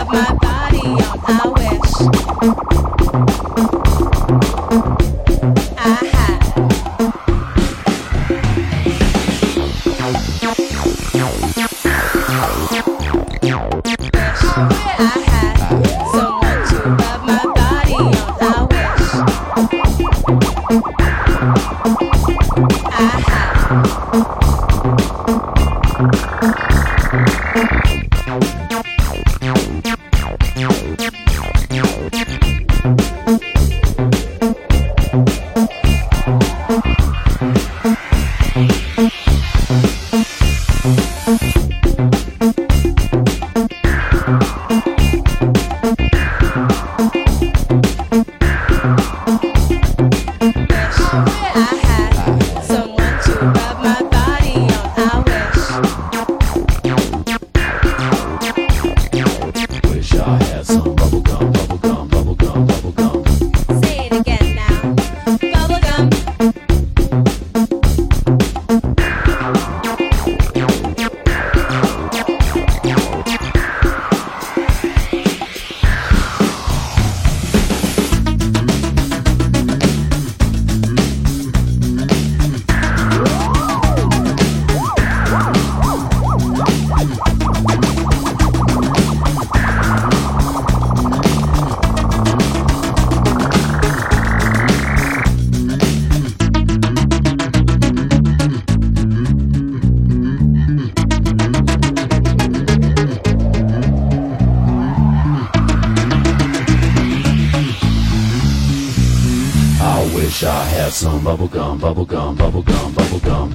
of my body on my wish. Gum, bubble gum,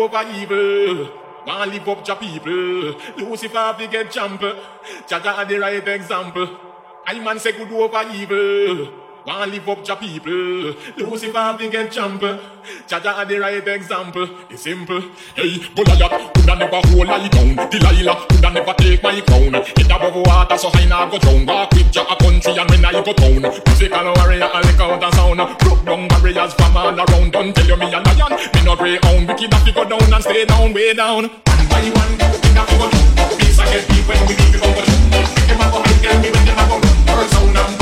over evil. Want live up your people. Lucifer fi get jump. Are the right example. I man say good over evil. Want live up your people. Lucifer fi get jump. Jaja the right example. It's simple. Hey, Goliath coulda never hold I down. Delilah coulda never take my crown. Head above water so high now go drown. Walk with Jah a country and when I go town. Musical warrior and lick out a sound. Broke down barriers from all around. Don't tell you me a lion. Me no greyhound. Wicked have to go down and stay down, way down. One by one, we have to go down. Peace I get deep when we leave it over. Them a go hide, tell me when them a go. Burn sound and